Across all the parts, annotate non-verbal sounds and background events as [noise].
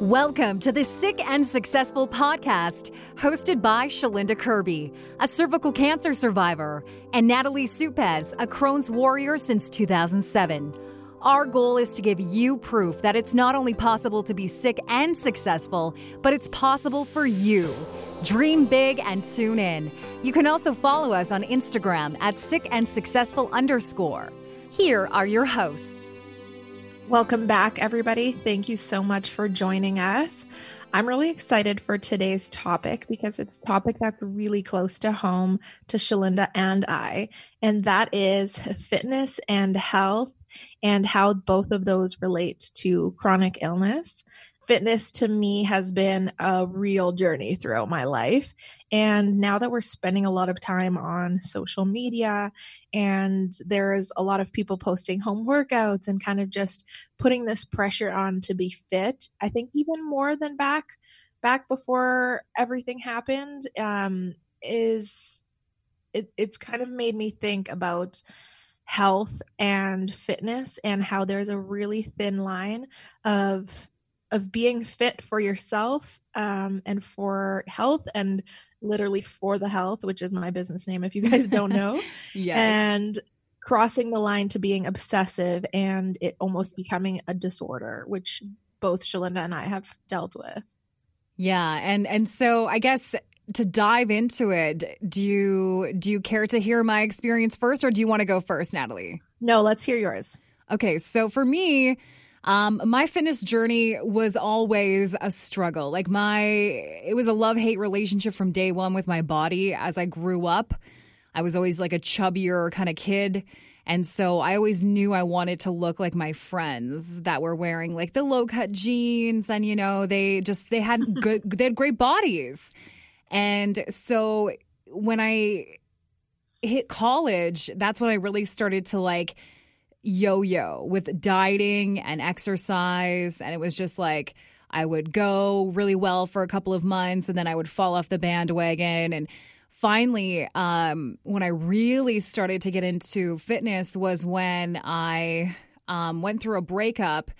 Welcome to the Sick and Successful podcast, hosted by Shalinda Kirby, a cervical cancer survivor, and Natalie Supez, a Crohn's warrior since 2007. Our goal is to give you proof that it's not only possible to be sick and successful, but it's possible for you. Dream big and tune in. You can also follow us on Instagram at sick and successful underscore. Here are your hosts. Welcome back, everybody. Thank you so much for joining us. I'm really excited for today's topic because it's a topic that's really close to home to Shalinda and I, and that is fitness and health and how both of those relate to chronic illness fitness to me has been a real journey throughout my life. And now that we're spending a lot of time on social media and there's a lot of people posting home workouts and kind of just putting this pressure on to be fit, I think even more than back back before everything happened um, is it, it's kind of made me think about health and fitness and how there's a really thin line of of being fit for yourself um, and for health and literally for the health, which is my business name if you guys don't know. [laughs] yes. And crossing the line to being obsessive and it almost becoming a disorder, which both Shalinda and I have dealt with. Yeah, and and so I guess to dive into it, do you do you care to hear my experience first or do you want to go first, Natalie? No, let's hear yours. Okay, so for me, um, my fitness journey was always a struggle. Like my, it was a love hate relationship from day one with my body. As I grew up, I was always like a chubbier kind of kid. And so I always knew I wanted to look like my friends that were wearing like the low cut jeans and, you know, they just, they had [laughs] good, they had great bodies. And so when I hit college, that's when I really started to like, yo yo with dieting and exercise. And it was just like, I would go really well for a couple of months and then I would fall off the bandwagon. And finally, um, when I really started to get into fitness was when I um, went through a breakup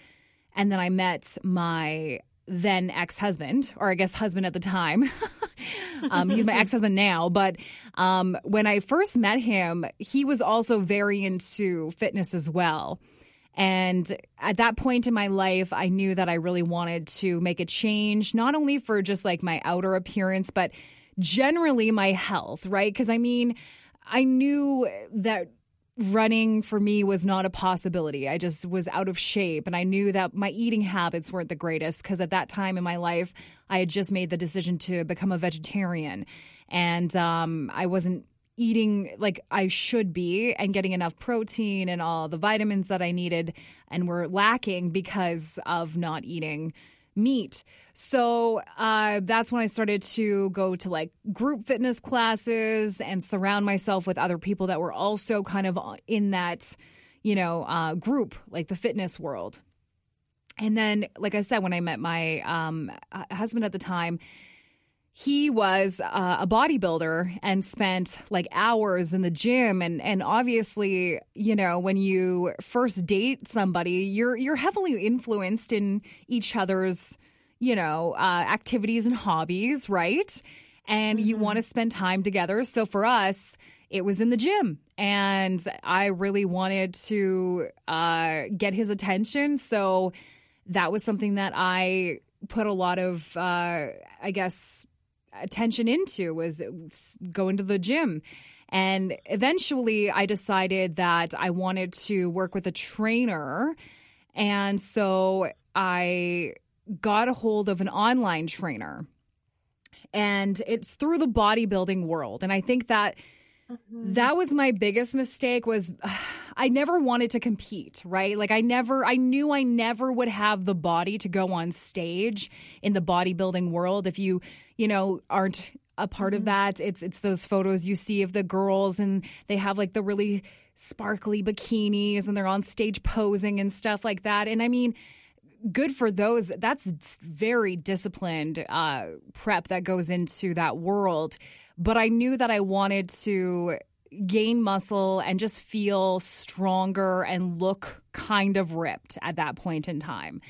and then I met my then ex husband, or I guess husband at the time. [laughs] [laughs] um, he's my [laughs] ex husband now. But um, when I first met him, he was also very into fitness as well. And at that point in my life, I knew that I really wanted to make a change, not only for just like my outer appearance, but generally my health, right? Because I mean, I knew that running for me was not a possibility. I just was out of shape and I knew that my eating habits weren't the greatest because at that time in my life, I had just made the decision to become a vegetarian and um, I wasn't eating like I should be and getting enough protein and all the vitamins that I needed and were lacking because of not eating meat. So uh, that's when I started to go to like group fitness classes and surround myself with other people that were also kind of in that, you know, uh, group, like the fitness world. And then, like I said, when I met my um, husband at the time, he was uh, a bodybuilder and spent like hours in the gym. And and obviously you know when you first date somebody you're you're heavily influenced in each other's you know uh, activities and hobbies right? And mm-hmm. you want to spend time together. So for us it was in the gym. And i really wanted to uh, get his attention. So that was something that i put a lot of uh, i guess attention into was uh, going to the gym. And eventually I decided that I wanted to work with a trainer. And so I got a hold of an online trainer. And it's through the bodybuilding world. And I think that mm-hmm. that was my biggest mistake was [sighs] I never wanted to compete, right? Like I never I knew I never would have the body to go on stage in the bodybuilding world if you you know, aren't a part mm-hmm. of that. It's it's those photos you see of the girls and they have like the really sparkly bikinis and they're on stage posing and stuff like that. And I mean, good for those. That's very disciplined uh, prep that goes into that world. But I knew that I wanted to gain muscle and just feel stronger and look kind of ripped at that point in time.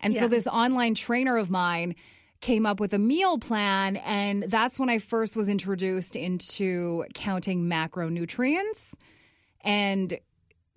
And Yeah. so this online trainer of mine came up with a meal plan and that's when I first was introduced into counting macronutrients and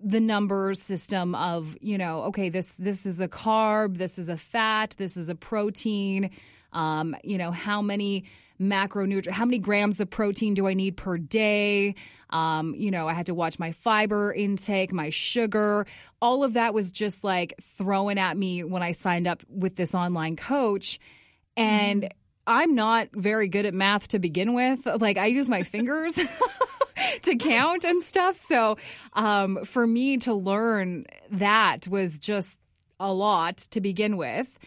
the numbers system of, you know, okay, this this is a carb, this is a fat, this is a protein, um, you know, how many macronutrients, how many grams of protein do I need per day? Um, you know, I had to watch my fiber intake, my sugar. All of that was just like thrown at me when I signed up with this online coach. And I'm not very good at math to begin with. Like I use my [laughs] fingers [laughs] to count and stuff. So um, for me to learn that was just a lot to begin with.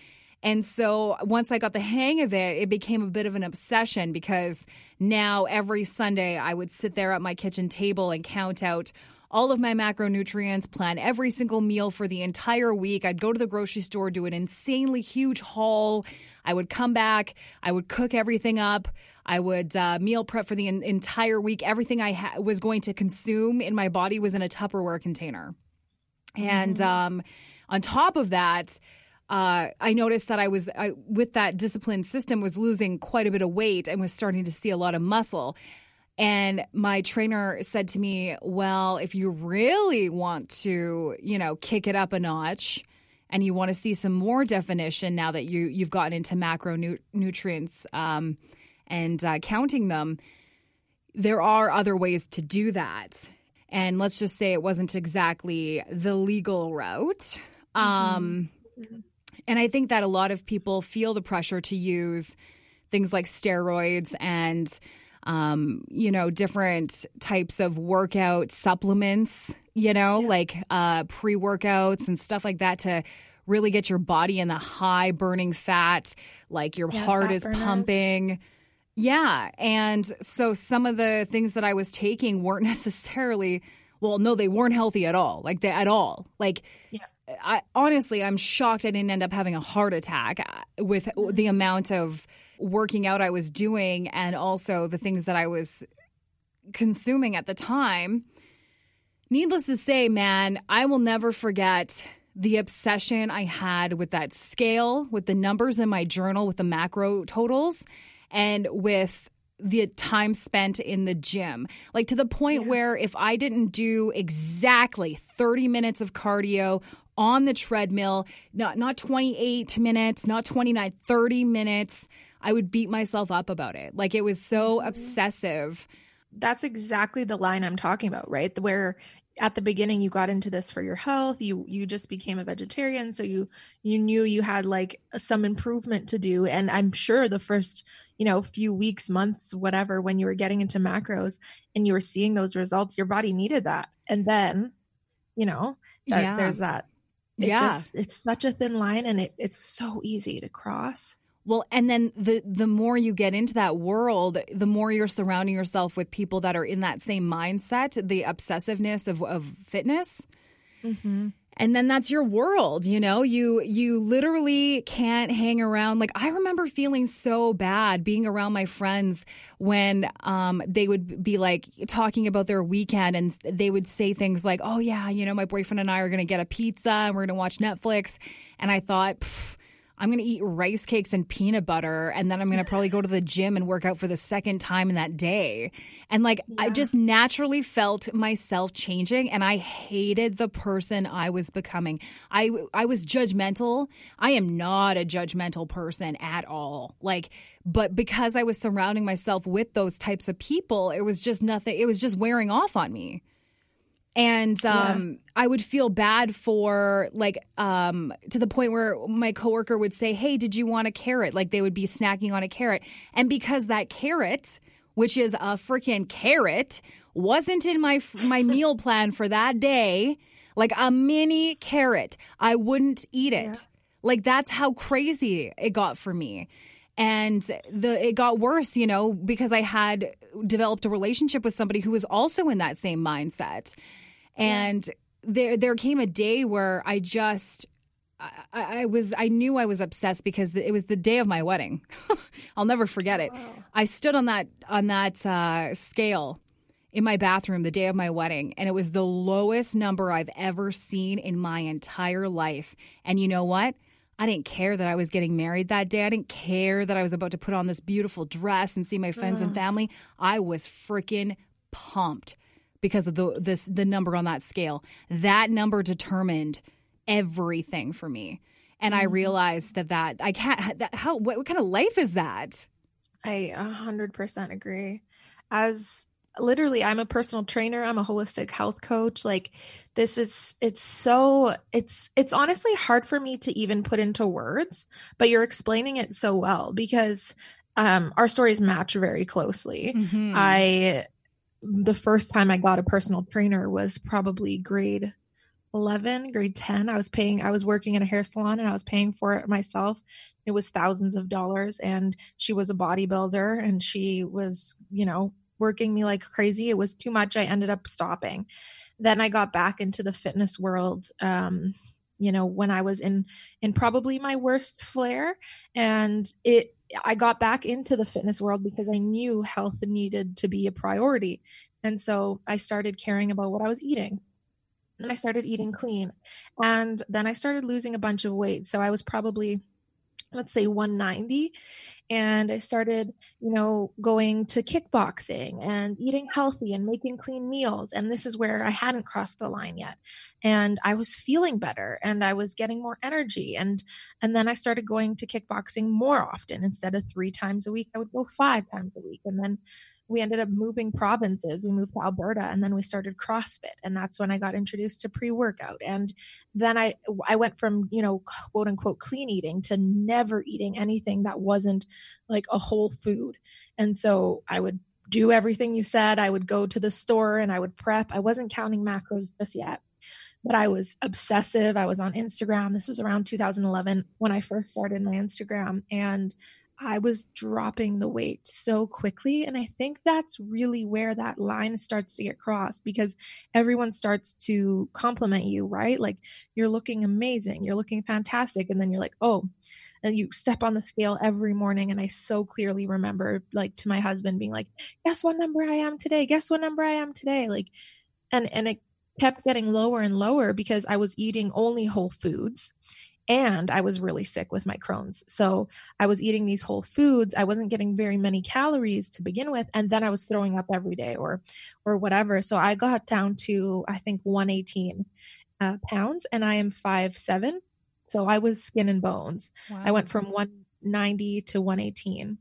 And so once I got the hang of it, it became a bit of an obsession because now every Sunday I would sit there at my kitchen table and count out all of my macronutrients, plan every single meal for the entire week. I'd go to the grocery store, do an insanely huge haul. I would come back, I would cook everything up. I would uh, meal prep for the en- entire week. Everything I ha- was going to consume in my body was in a Tupperware container. And um, on top of that, uh, I noticed that I was I, with that disciplined system was losing quite a bit of weight and was starting to see a lot of muscle. And my trainer said to me, "Well, if you really want to, you know, kick it up a notch." And you want to see some more definition now that you you've gotten into macronutrients um, and uh, counting them, there are other ways to do that. And let's just say it wasn't exactly the legal route. Um, And I think that a lot of people feel the pressure to use things like steroids and, um, you know, different types of workout supplements, you know, like uh, pre workouts and stuff like that to really get your body in the high burning fat, like your Yeah, heart is burners. pumping. Yeah. And so some of the things that I was taking weren't [laughs] necessarily, well, no, they weren't healthy at all. Like they, at all. Like, Yeah. I honestly, I'm shocked I didn't end up having a heart attack uh, with the amount of working out I was doing and also the things that I was consuming at the time. Needless to say, man, I will never forget the obsession I had with that scale, with the numbers in my journal, with the macro totals, and with the time spent in the gym. Like to the point where if I didn't do exactly 30 minutes of cardio on the treadmill, not not 28 minutes, not 29, 30 minutes, I would beat myself up about it. Like it was so mm-hmm. obsessive. That's exactly the line I'm talking about, right? Where at the beginning you got into this for your health, you you just became a vegetarian, so you you knew you had like some improvement to do and I'm sure the first, you know, few weeks, months, whatever when you were getting into macros and you were seeing those results, your body needed that. And then, you know, that, Yeah. there's that it Yeah. just it's such a thin line and it, it's so easy to cross. Well, and then the the more you get into that world, the more you're surrounding yourself with people that are in that same mindset, the obsessiveness of of fitness. Mm-hmm. And then that's your world, you know? You you literally can't hang around. Like I remember feeling so bad being around my friends when um they would be like talking about their weekend and they would say things like, "Oh yeah, you know, my boyfriend and I are going to get a pizza and we're going to watch Netflix." And I thought, "Pfft, I'm going to eat rice cakes and peanut butter and then I'm going to probably go to the gym and work out for the second time in that day. And like I just naturally felt myself changing and I hated the person I was becoming. I I was judgmental. I am not a judgmental person at all. Like but because I was surrounding myself with those types of people, it was just nothing it was just wearing off on me and um, I would feel bad for like um, to the point where my coworker would say, "Hey, did you want a carrot?" Like they would be snacking on a carrot, and because that carrot, which is a freaking carrot, wasn't in my my [laughs] meal plan for that day, like a mini carrot, I wouldn't eat it. Like that's how crazy it got for me. And the it got worse, you know, because I had developed a relationship with somebody who was also in that same mindset. And there there came a day where I just I, I was I knew I was obsessed because it was the day of my wedding. [laughs] I'll never forget it. I stood on that on that uh, scale in my bathroom the day of my wedding, and it was the lowest number I've ever seen in my entire life. And you know what? I didn't care that I was getting married that day. I didn't care that I was about to put on this beautiful dress and see my friends and family. I was freaking pumped because of the this the number on that scale. That number determined everything for me. And I realized that that I can't that, how what, what kind of life is that? I 100% agree. As literally I'm a personal trainer, I'm a holistic health coach. Like this is it's so it's it's honestly hard for me to even put into words, but you're explaining it so well because um our stories match very closely. Mhm. I the first time I got a personal trainer was probably grade 11, grade 10. I was paying I was working in a hair salon and I was paying for it myself. It was thousands of dollars and she was a bodybuilder and she was, you know, working me like crazy. It was too much. I ended up stopping. Then I got back into the fitness world um you know when I was in in probably my worst flare and it I got back into the fitness world because I knew health needed to be a priority. And so I started caring about what I was eating. And I started eating clean. And then I started losing a bunch of weight. So I was probably, let's say, 190. And I started, you know, going to kickboxing and eating healthy and making clean meals. And this is where I hadn't crossed the line yet. And I was feeling better and I was getting more energy. And and then I started going to kickboxing more often. Instead of three times a week, I would go five times a week. And then we ended up moving provinces. We moved to Alberta and then we started CrossFit. And that's when I got introduced to pre-workout. And then I I went from, you know, quote unquote clean eating to never eating anything that wasn't like a whole food. And so I would do everything you said. I would go to the store and I would prep. I wasn't counting macros just yet. But I was obsessive. I was on Instagram. This was around 2011 when I first started my Instagram. And I was dropping the weight so quickly. And I think that's really where that line starts to get crossed because everyone starts to compliment you, right? Like you're looking amazing, you're looking fantastic. And then you're like, oh, and you step on the scale every morning. And I so clearly remember, like, to my husband being like, guess what number I am today? Guess what number I am today? Like, and, and it kept getting lower and lower because I was eating only whole foods and I was really sick with my Crohn's. So I was eating these whole foods. I wasn't getting very many calories to begin with, and then I was throwing up every day or or whatever. So I got down to I think 118 uh, pounds, and I am five seven. So I was skin and bones. I went from 190 to 118.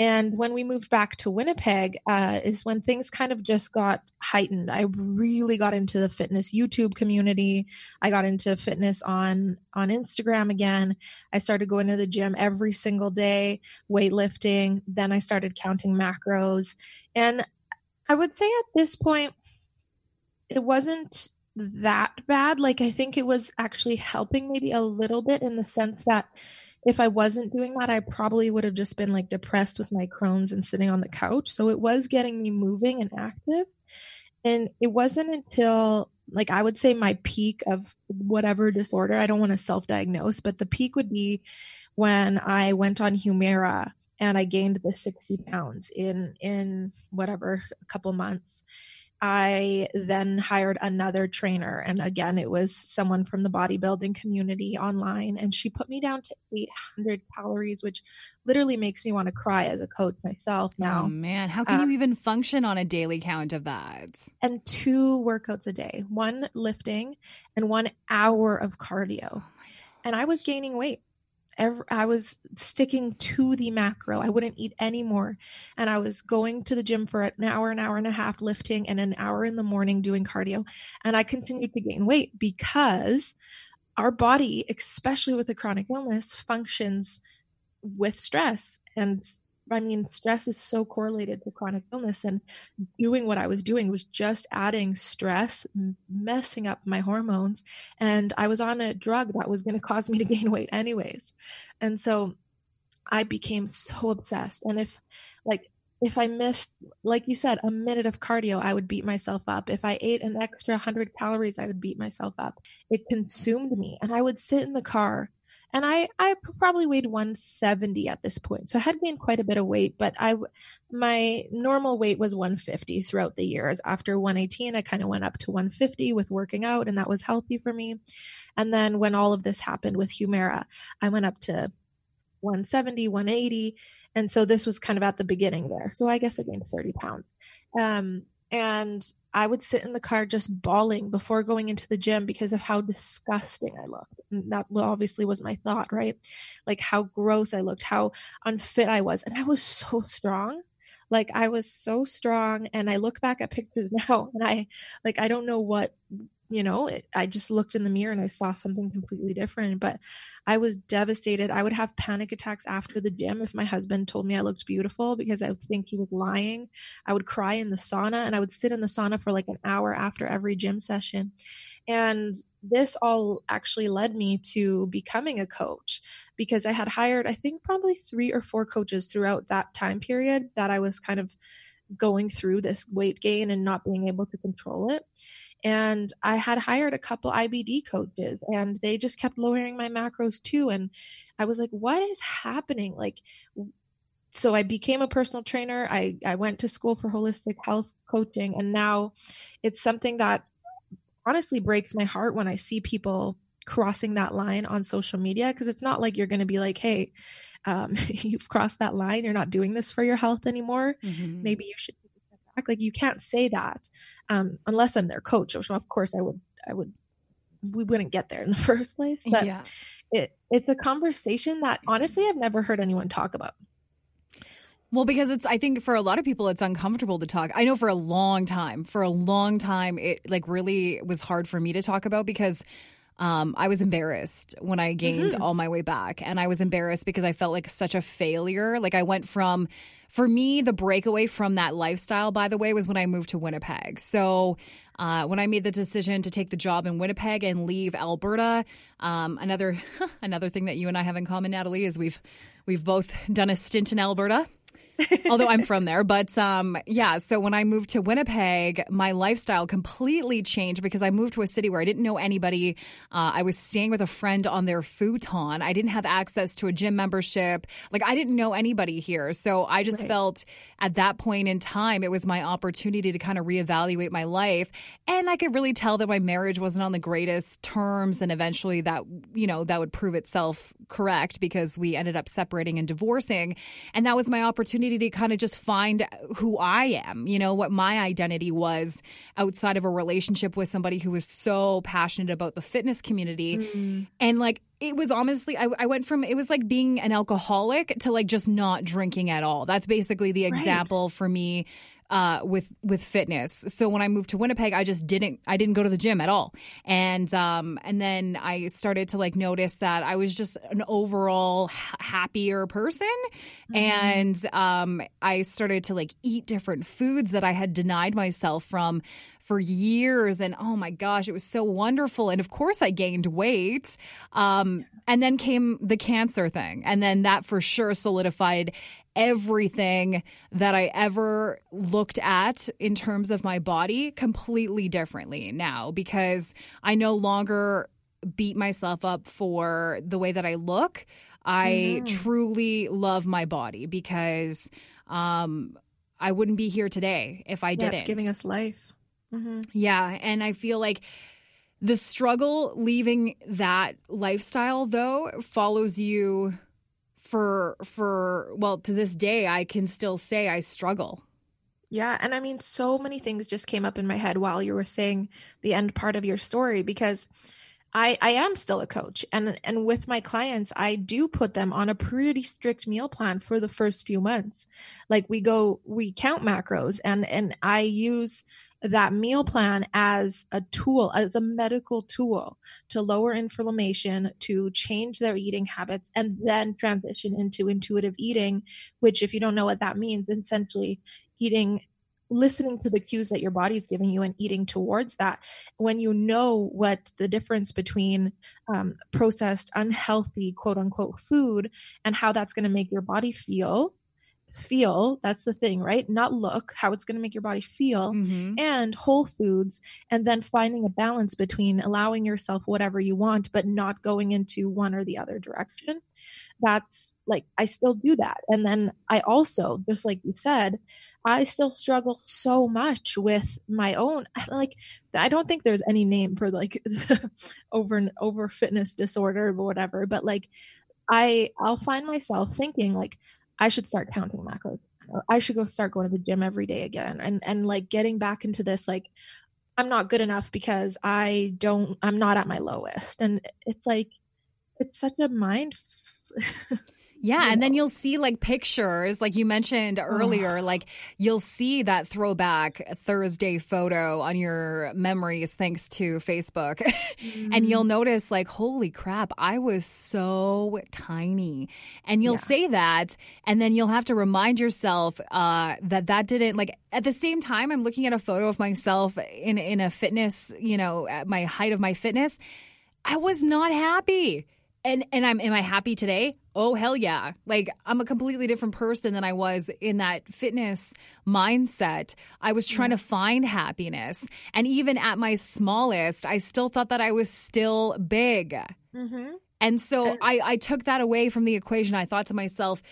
And when we moved back to Winnipeg, uh, is when things kind of just got heightened. I really got into the fitness YouTube community. I got into fitness on on Instagram again. I started going to the gym every single day, weightlifting. Then I started counting macros, and I would say at this point, it wasn't that bad. Like I think it was actually helping maybe a little bit in the sense that if I wasn't doing that, I probably would have just been like depressed with my Crohn's and sitting on the couch. So it was getting me moving and active. And it wasn't until like I would say my peak of whatever disorder, I don't want to self diagnose, but the peak would be when I went on Humira and I gained the 60 pounds in in whatever a couple months. I then hired another trainer. And again, it was someone from the bodybuilding community online. And she put me down to 800 calories, which literally makes me want to cry as a coach myself now. Oh man, how can Uh, you even function on a daily count of that? And two workouts a day one lifting and one hour of cardio. And I was gaining weight. Every, I was sticking to the macro. I wouldn't eat anymore. And I was going to the gym for an hour, an hour and a half lifting, and an hour in the morning doing cardio. And I continued to gain weight because our body, especially with a chronic illness, functions with stress. And I mean, stress is so correlated to chronic illness. And doing what I was doing was just adding stress, messing up my hormones. And I was on a drug that was going [laughs] to cause me to gain weight, anyways. And so I became so obsessed. And if, like, if I missed, like you said, a minute of cardio, I would beat myself up. If I ate an extra 100 calories, I would beat myself up. It consumed me. And I would sit in the car and I I probably weighed 170 at this point. So I had gained quite a bit of weight, but I my normal weight was 150 throughout the years. After 118, I kind of went up to 150 with working out and that was healthy for me. And then when all of this happened with Humira, I went up to 170, 180. And so this was kind of at the beginning there. So I guess I gained 30 pounds. Um, and I would sit in the car just bawling before going into the gym because of how disgusting I looked. And that obviously was my thought, right? Like how gross I looked, how unfit I was. And I was so strong. Like I was so strong. And I look back at pictures [laughs] now and I like, I don't know what you know, it, I just looked in the mirror and I saw something completely different. But I was devastated. I would have panic attacks after the gym if my husband told me I looked beautiful because I would think he was lying. I would cry in the sauna and I would sit in the sauna for like an hour after every gym session. And this all actually led me to becoming a coach because I had hired, I think, probably three or four coaches throughout that time period that I was kind of going through this weight gain and not being able to control it. And I had hired a couple IBD coaches and they just kept lowering my macros too. And I was like, what is happening? Like, so I became a personal trainer. I, I went to school for holistic health coaching. And now it's something that honestly breaks my heart when I see people crossing that line on social media because it's not like you're going to be like, hey, um, [laughs] you've crossed that line. You're not doing this for your health anymore. Mm-hmm. Maybe you should back. Like you can't say that um, unless I'm their coach, which of course I would, I would, we wouldn't get there in the [laughs] first place. But yeah. it, it's a conversation that honestly I've never heard anyone talk about. Well, because it's, I think for a lot of people, it's uncomfortable to talk. I know for a long time, for a long time, it like really was hard for me to talk about because um, I was embarrassed when I gained mm-hmm. all my way back. And I was embarrassed because I felt like such a failure. Like I went from, for me, the breakaway from that lifestyle, by the way, was when I moved to Winnipeg. So uh, when I made the decision to take the job in Winnipeg and leave Alberta, um, another [laughs] another thing that you and I have in common, Natalie, is we've we've both done a stint in Alberta. [laughs] although I'm from there. But um, yeah, so when I moved to Winnipeg, my lifestyle completely changed because I moved to a city where I didn't know anybody. Uh, I was staying with a friend on their futon. I didn't have access to a gym membership. Like I didn't know anybody here. So I just right. felt at that point in time, it was my opportunity to kind of reevaluate my life. And I could really tell that my marriage wasn't on the greatest terms. And eventually that, you know, that would prove itself correct because we ended up separating and divorcing. And that was my opportunity opportunity to kind of just find who I am, you know, what my identity was outside of a relationship with somebody who was so passionate about the fitness community. Mm. And like, it was honestly, I, I, went from, it was like being an alcoholic to like just not drinking at all. That's basically the example right. for me uh, with with fitness. So when I moved to Winnipeg, I just didn't I didn't go to the gym at all, and um, and then I started to like notice that I was just an overall happier person, mm-hmm. and um, I started to like eat different foods that I had denied myself from for years. And oh my gosh it was so wonderful. And of course i gained weight um, and then came the cancer thing. And then that for sure solidified everything that I ever looked at in terms of my body completely differently now because I no longer beat myself up for the way that I look. I mm-hmm. truly love my body because um, I wouldn't be here today if I yeah, didn't. It's giving us life. Mm-hmm. Yeah. And I feel like the struggle leaving that lifestyle, though, follows you for for well to this day I can still say I struggle. Yeah, and I mean so many things just came up in my head while you were saying the end part of your story because I I am still a coach and and with my clients I do put them on a pretty strict meal plan for the first few months. Like we go we count macros and and I use that meal plan as a tool, as a medical tool to lower inflammation, to change their eating habits, and then transition into intuitive eating, which, if you don't know what that means, essentially eating listening to the cues that your body's giving you and eating towards that. When you know what the difference between um, processed unhealthy quote unquote food and how that's going to make your body feel feel. That's the thing, right? Not look, how it's going to make your body feel, mm-hmm. and whole foods. And then finding a balance between allowing yourself whatever you want, but not going into one or the other direction. That's like, I still do that. And then I also, just like you said, I still struggle so much with my own like I don't think there's any name for like [laughs] over and over fitness disorder or whatever, but like I I'll find myself thinking like I should start counting macros. I should go start going to the gym every day again and and like getting back into this like I'm not good enough because I don't I'm not at my lowest and it's like it's such a mind [laughs] Yeah, and then you'll see like pictures, like you mentioned earlier, like you'll see that throwback Thursday photo on your memories thanks to Facebook. mm. [laughs] and you'll mm-hmm. notice like, holy crap, I was so tiny. And you'll yeah. say that, and then you'll have to remind yourself uh, that that didn't like at the same time, I'm looking at a photo of myself in in a fitness, you know, at my height of my fitness. I was not happy and and I'm am I happy today? Oh hell yeah. Like I'm a completely different person than I was in that fitness mindset. I was trying yeah. to find happiness. And even at my smallest, I still thought that I was still big. Mm-hmm. And so I, I took that away from the equation. I thought to myself,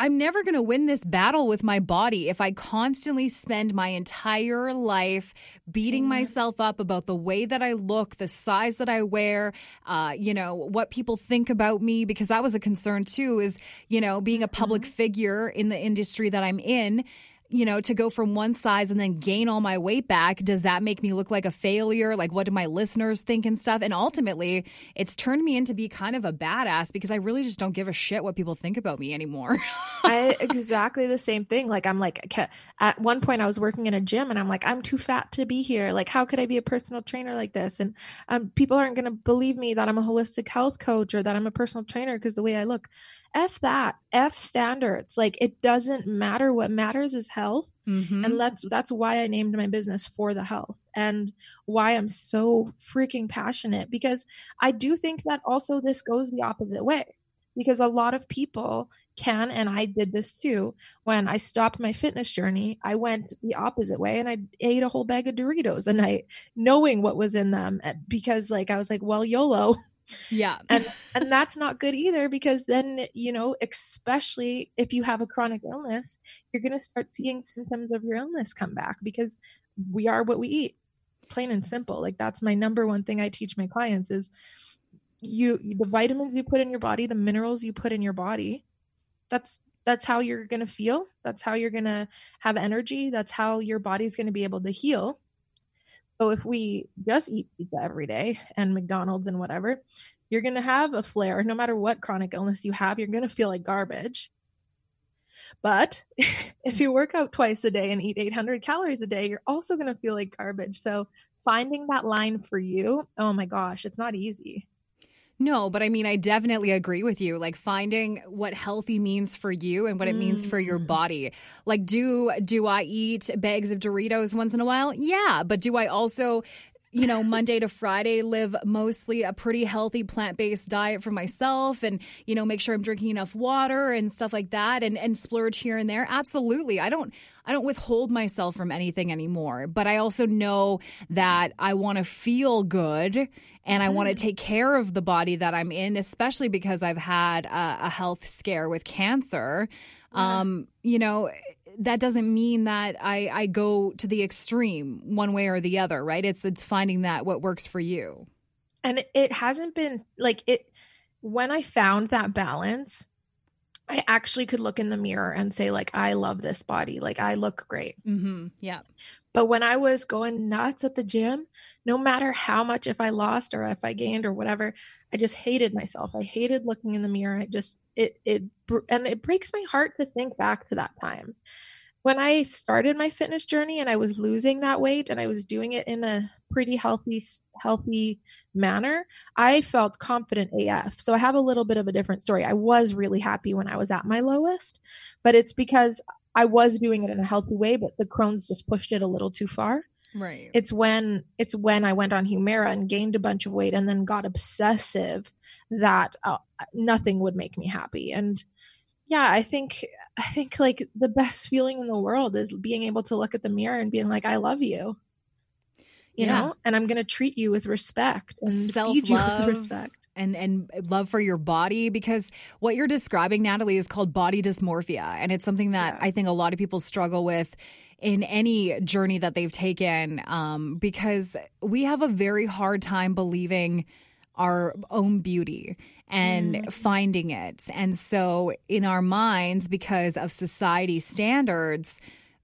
I'm never going to win this battle with my body if I constantly spend my entire life beating mm-hmm. myself up about the way that I look, the size that I wear, uh, you know, what people think about me, because that was a concern too, is, you know, being a public mm-hmm. figure in the industry that I'm in you know, to go from one size and then gain all my weight back, does that make me look like a failure? Like, what do my listeners think and stuff? And ultimately, it's turned me into be kind of a badass because I really just don't give a shit what people think about me anymore. I [laughs] exactly the same thing. Like, I'm like, at one point, I was working in a gym and I'm like, I'm too fat to be here. Like, how could I be a personal trainer like this? And um, people aren't going to believe me that I'm a holistic health coach or that I'm a personal trainer because the way I look. F that. F standards. Like it doesn't matter. What matters is health. Mm-hmm. And that's that's why I named my business for the health and why I'm so freaking passionate because I do think that also this goes the opposite way. Because a lot of people can and I did this too. When I stopped my fitness journey, I went the opposite way and I ate a whole bag of Doritos and I knowing what was in them eh, because like I was like, well, YOLO, [laughs] yeah. and and that's not good either because then, you know, especially if you have a chronic illness, you're going to start seeing symptoms of your illness come back because we are what we eat. Plain and simple. Like that's my number one thing I teach my clients is you the vitamins you put in your body, the minerals you put in your body. That's that's how you're going to feel. That's how you're going to have energy. That's how your body's going to be able to heal so if we just eat pizza every day and McDonald's and whatever, you're going to have a flare. No matter what chronic illness you have, you're going to feel like garbage. But [laughs] if you work out twice a day and eat 800 calories a day, you're also going to feel like garbage. So finding that line for you, oh my gosh, it's not easy. No, but I mean, I definitely agree with you. Like finding what healthy means for you and what it means for your mm. body. Like, do do I eat bags of Doritos once in a while? Yeah, but do I also you know, [laughs] Monday to Friday, live mostly a pretty healthy plant based diet for myself and, you know, make sure I'm drinking enough water and stuff like that and, and splurge here and there. Absolutely. I don't, I don't withhold myself from anything anymore, but I also know that I want to feel good and I want to mm. take care of the body that I'm in, especially because I've had a, a health scare with cancer. Yeah. Um, you know, that doesn't mean that I, I go to the extreme one way or the other, right? It's it's finding that what works for you. And it hasn't been like it when I found that balance, I actually could look in the mirror and say, like, I love this body. Like, I look great. Mm-hmm. Yeah. But when I was going nuts at the gym, no matter how much, if I lost or if I gained or whatever, I just hated myself. I hated looking in the mirror. It just, it, it, and it breaks my heart to think back to that time when I started my fitness journey and I was losing that weight and I was doing it in a pretty healthy healthy manner, I felt confident AF. So I have a little bit of a different story. I was really happy when I was at my lowest, but it's because I was doing it in a healthy way, but the Crohn's just pushed it a little too far. Right. It's when it's when I went on Humira and gained a bunch of weight and then got obsessive that uh, nothing would make me happy and yeah, I think I think like the best feeling in the world is being able to look at the mirror and being like, I love you. You yeah. know, and I'm gonna treat you with respect and Self-love. feed you with respect and and love for your body because what you're describing Natalie is called body dysmorphia and it's something that yeah. I think a lot of people struggle with in any journey that they've taken um, because we have a very hard time believing our own beauty and mm. finding it. And so, in our minds, because of society standards,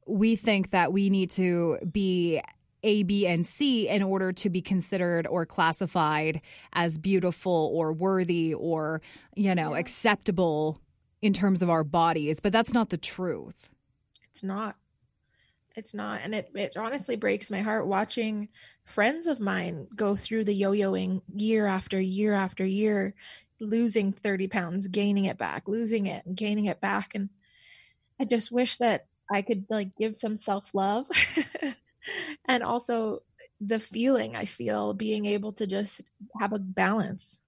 we think that we need to be A, B, and C in order to be considered or classified as beautiful or worthy or, you know, yeah. acceptable in terms of our bodies. But that's not the truth. It's not. It's not. And it, it honestly breaks my heart watching friends of mine go through the yo yoing year after year after year, losing 30 pounds, gaining it back, losing it and gaining it back. And I just wish that I could like give some self love [laughs] and also the feeling I feel being able to just have a balance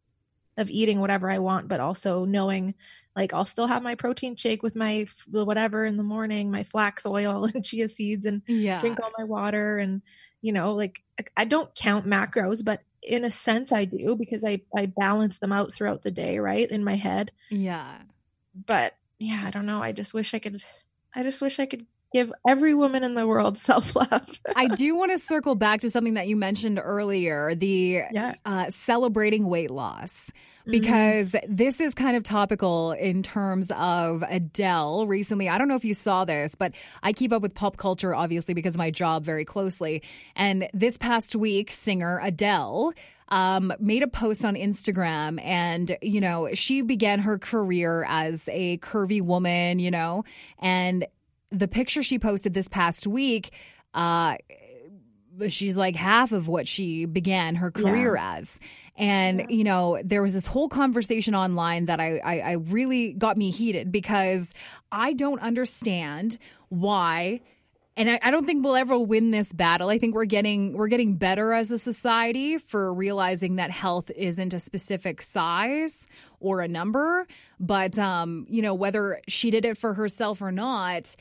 of eating whatever I want, but also knowing like I'll still have my protein shake with my whatever in the morning, my flax oil [laughs] and chia seeds and yeah. drink all my water and you know, like I don't count macros, but in a sense I do because I I balance them out throughout the day, right? In my head. Yeah. But yeah, I don't know. I just wish I could I just wish I could give every woman in the world [laughs] self-love. I do want to circle back to something that you mentioned earlier, the yeah. uh, celebrating weight loss. Mm-hmm. because mm-hmm. this is kind of topical in terms of Adele recently. I don't know if you saw this, but I keep up with pop culture obviously because of my job very closely. And this past week, singer Adele um, made a post on Instagram and, you know, she began her career as a curvy woman, you know, and the picture she posted this past week, uh, she's like half of what she began her career yeah. as. And, yeah. you know, there was this whole conversation online that I, I, I really got me heated because I don't understand why and I, I, don't think we'll ever win this battle. I think we're getting we're getting better as a society for realizing that health isn't a specific size or a number, but um, you know whether she did it for herself or not,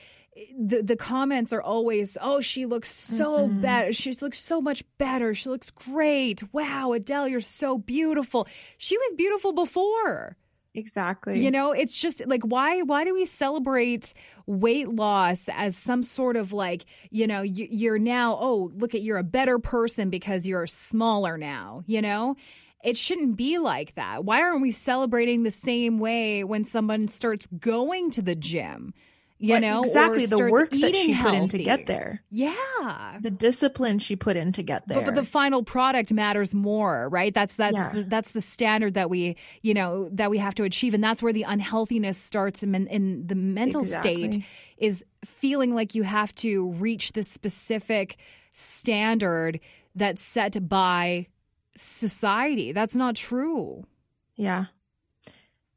the the comments are always, "Oh, she looks so mm-hmm. better. She looks so much better. She looks great. Wow, Adele, you're so beautiful. She was beautiful before." Exactly. You know, it's just like why why do we celebrate weight loss as some sort of like, you know, you, you're now, oh, look at you're a better person because you're smaller now, you know? It shouldn't be like that. Why aren't we celebrating the same way when someone starts going to the gym? You know exactly the work that she healthy. put in to get there. Yeah. The discipline she put in to get there but, but the final product matters more right? That's that's yeah. that's the standard that we you know that we have to achieve and that's where the unhealthiness starts in, in the mental exactly. state is feeling like you have to reach this specific standard that's set by society. That's not true. Yeah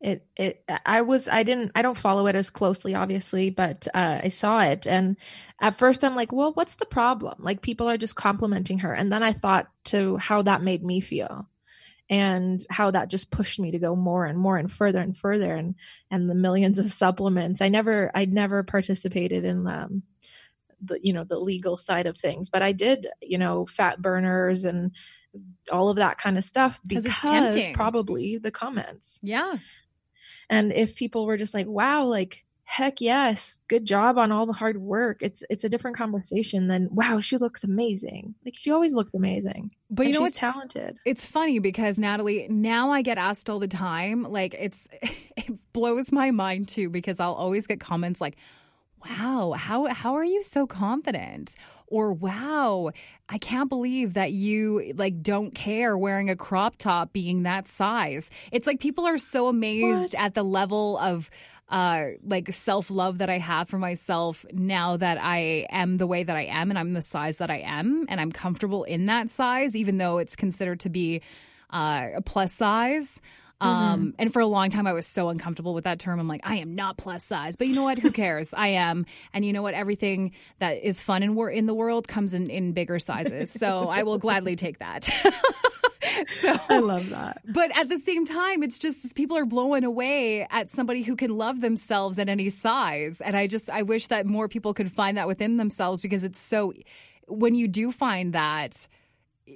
it it i was i didn't i don't follow it as closely obviously but uh, i saw it. And at first i'm like well what's the problem? Like people are just complimenting her. And then i thought to how that made me feel and how that just pushed me to go more and more and further and further and and the millions of supplements. I never i never participated in um the you know the legal side of things but i did you know fat burners and all of that kind of stuff because it's probably the comments. Yeah and if people were just like wow like heck yes good job on all the hard work it's it's a different conversation than wow she looks amazing. Like she always looked amazing. But you know what's talented. It's funny because natalie now i get asked all the time like it's [laughs] it blows my mind too because i'll always get comments like wow how how are you so confident or wow i can't believe that you like don't care wearing a crop top being that size it's like people are so amazed what? at the level of uh, like self love that I have for myself now that I am the way that I am and I'm the size that I am and I'm comfortable in that size, even though it's considered to be uh, a plus size. Um, mm-hmm. And for a long time, I was so uncomfortable with that term. I'm like, I am not plus size, but you know what? Who cares? I am. And you know what? Everything that is fun in, wor- in the world comes in, in bigger sizes. So I will gladly take that. [laughs] so I love that. But at the same time, it's just people are blowing away at somebody who can love themselves at any size. And I just, I wish that more people could find that within themselves because it's so, when you do find that,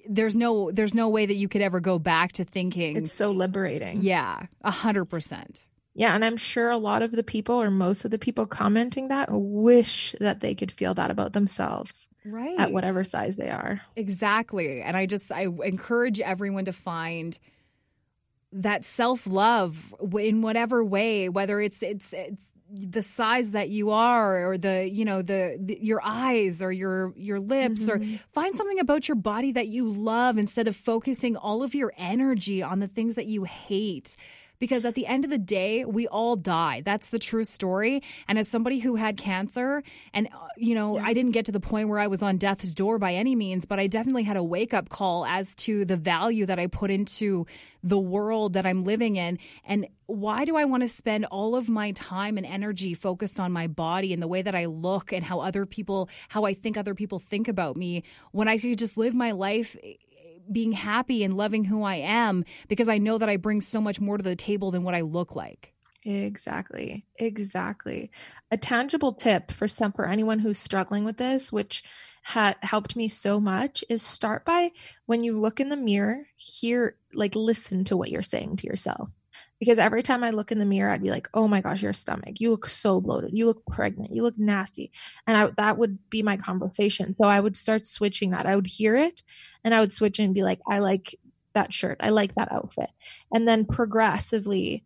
there's no there's no way that you could ever go back to thinking it's so liberating yeah a hundred percent yeah, and I'm sure a lot of the people or most of the people commenting that wish that they could feel that about themselves. Right. At whatever size they are. Exactly. And I just I encourage everyone to find that self-love in whatever way, whether it's it's it's the size that you are or the you know the, the your eyes or your your lips mm-hmm. or find something about your body that you love instead of focusing all of your energy on the things that you hate because at the end of the day, we all die. That's the true story. And as somebody who had cancer, and, uh, you know, yeah. I didn't get to the point where I was on death's door by any means, but I definitely had a wake up call as to the value that I put into the world that I'm living in. And why do I want to spend all of my time and energy focused on my body and the way that I look and how other people, how I think other people think about me when I could just live my life being happy and loving who I am because I know that I bring so much more to the table than what I look like. Exactly. Exactly. A tangible tip for some for anyone who's struggling with this, which had helped me so much, is start by when you look in the mirror, hear like listen to what you're saying to yourself because every time I look in the mirror, I'd be like, "Oh my gosh, your stomach! You look so bloated. You look pregnant. You look nasty," and I, that would be my conversation. So I would start switching that. I would hear it, and I would switch and be like, "I like that shirt. I like that outfit," and then progressively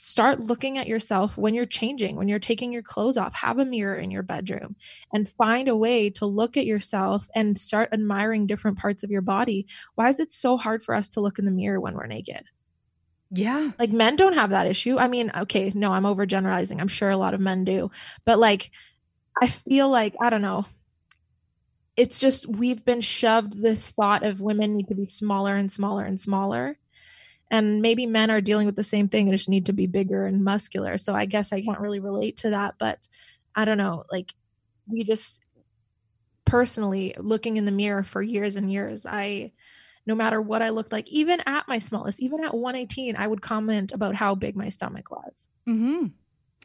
start looking at yourself when you're changing, when you're taking your clothes off. Have a mirror in your bedroom and find a way to look at yourself and start admiring different parts of your body. Why is it so hard for us to look in the mirror when we're naked? Yeah. Like men don't have that issue. I mean, okay, no, I'm overgeneralizing. I'm sure a lot of men do. But like I feel like I don't know. It's just we've been shoved this thought of women need to be smaller and smaller and smaller. And maybe men are dealing with the same thing and just need to be bigger and muscular. So I guess I can't really relate to that, but I don't know, like we just personally looking in the mirror for years and years, I no matter what I looked like, even at my smallest, even at 118, I would comment about how big my stomach was. Mm-hmm.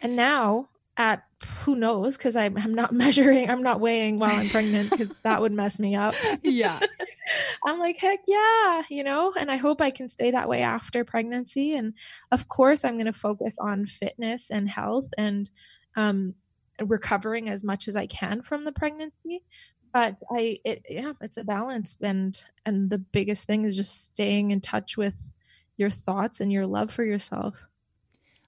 And now at who knows, because I'm, I'm not [laughs] measuring, I'm not weighing while I'm pregnant because [laughs] that would mess me up. Yeah. [laughs] I'm like, heck yeah, you know, and I hope I can stay that way after pregnancy. And of course, I'm going to focus on fitness and health and, um, recovering as much as I can from the pregnancy but i it yeah it's a balance and and the biggest thing is just staying in touch with your thoughts and your love for yourself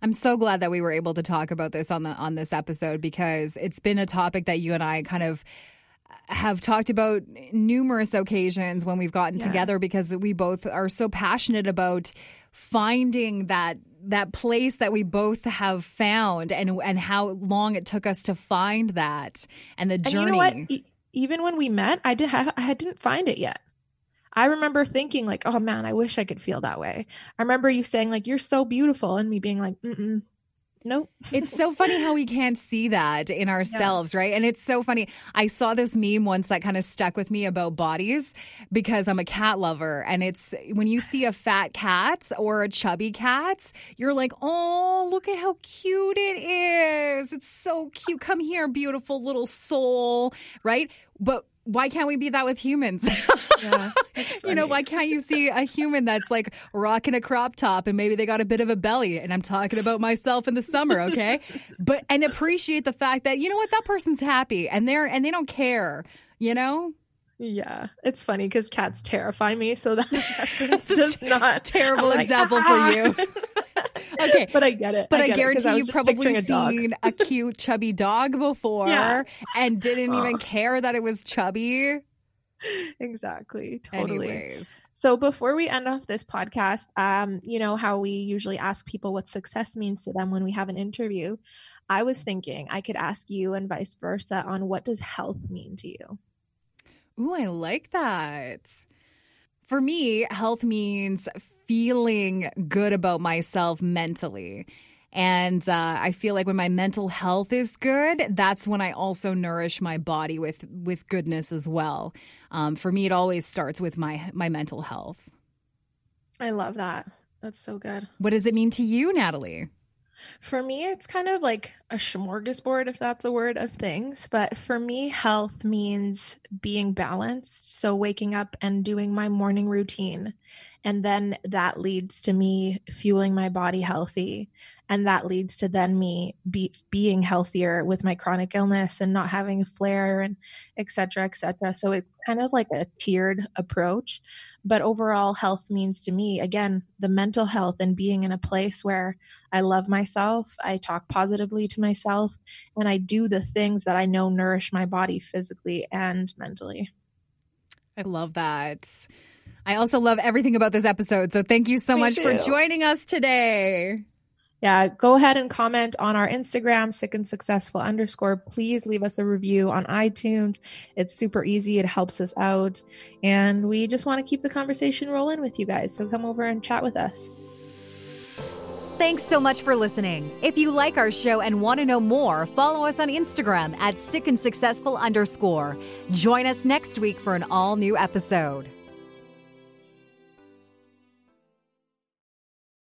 I'm so glad that we were able to talk about this on the on this episode because it's been a topic that you and I kind of have talked about numerous occasions when we've gotten yeah. together because we both are so passionate about finding that that place that we both have found and and how long it took us to find that and the journey. And you know even when we met, I did have, I didn't find it yet. I remember thinking like, "Oh man, I wish I could feel that way." I remember you saying like, "You're so beautiful," and me being like, "Mm Nope. it's so funny how we can't see that in ourselves, yeah. right? And it's so funny. I saw this meme once that kind of stuck with me about bodies because I'm a cat lover. And it's when you see a fat cat or a chubby cat, you're like, oh, look at how cute it is. It's so cute. Come here, beautiful little soul, right? But why can't we be that with humans? [laughs] yeah, [laughs] you know, why can't you see a human that's like rocking a crop top and maybe they got a bit of a belly? And I'm talking about myself in the summer, okay? [laughs] but and appreciate the fact that you know what that person's happy and they're and they don't care, you know. Yeah, it's funny because cats terrify me, so that, that's just not terrible example for you. [laughs] okay, but I get it. But I, I guarantee you probably a seen a cute chubby dog before yeah. and didn't even care that it was chubby. Exactly. Totally. Anyways. So before we end off this podcast, um, you know how we usually ask people what success means to them when we have an interview. I was thinking I could ask you and vice versa on what does health mean to you? Ooh, I like that. For me, health means feeling good about myself mentally. And uh, I feel like when my mental health is good, that's when I also nourish my body with with goodness as well. Um, for me, it always starts with my my mental health. I love that. That's so good. What does it mean to you, Natalie? For me, it's kind of like a smorgasbord, if that's a word, of things. But for me, health means being balanced. So, waking up and doing my morning routine. And then that leads to me fueling my body healthy. And that leads to then me be, being healthier with my chronic illness and not having a flare and et cetera et cetera. So it's kind of like a tiered approach. But overall health means to me again the mental health and being in a place where i love myself i talk positively to myself and i do the things that i know nourish my body physically and mentally. I love that I also love everything about this episode. So thank you so Me much too. for joining us today yeah, go ahead and comment on our Instagram, sick and successful underscore. Please leave us a review on iTunes. It's super easy. It helps us out. And we just want to keep the conversation rolling with you guys. So come over and chat with us. Thanks so much for listening. If you like our show and want to know more, follow us on Instagram at sick and successful underscore. Join us next week for an all new episode.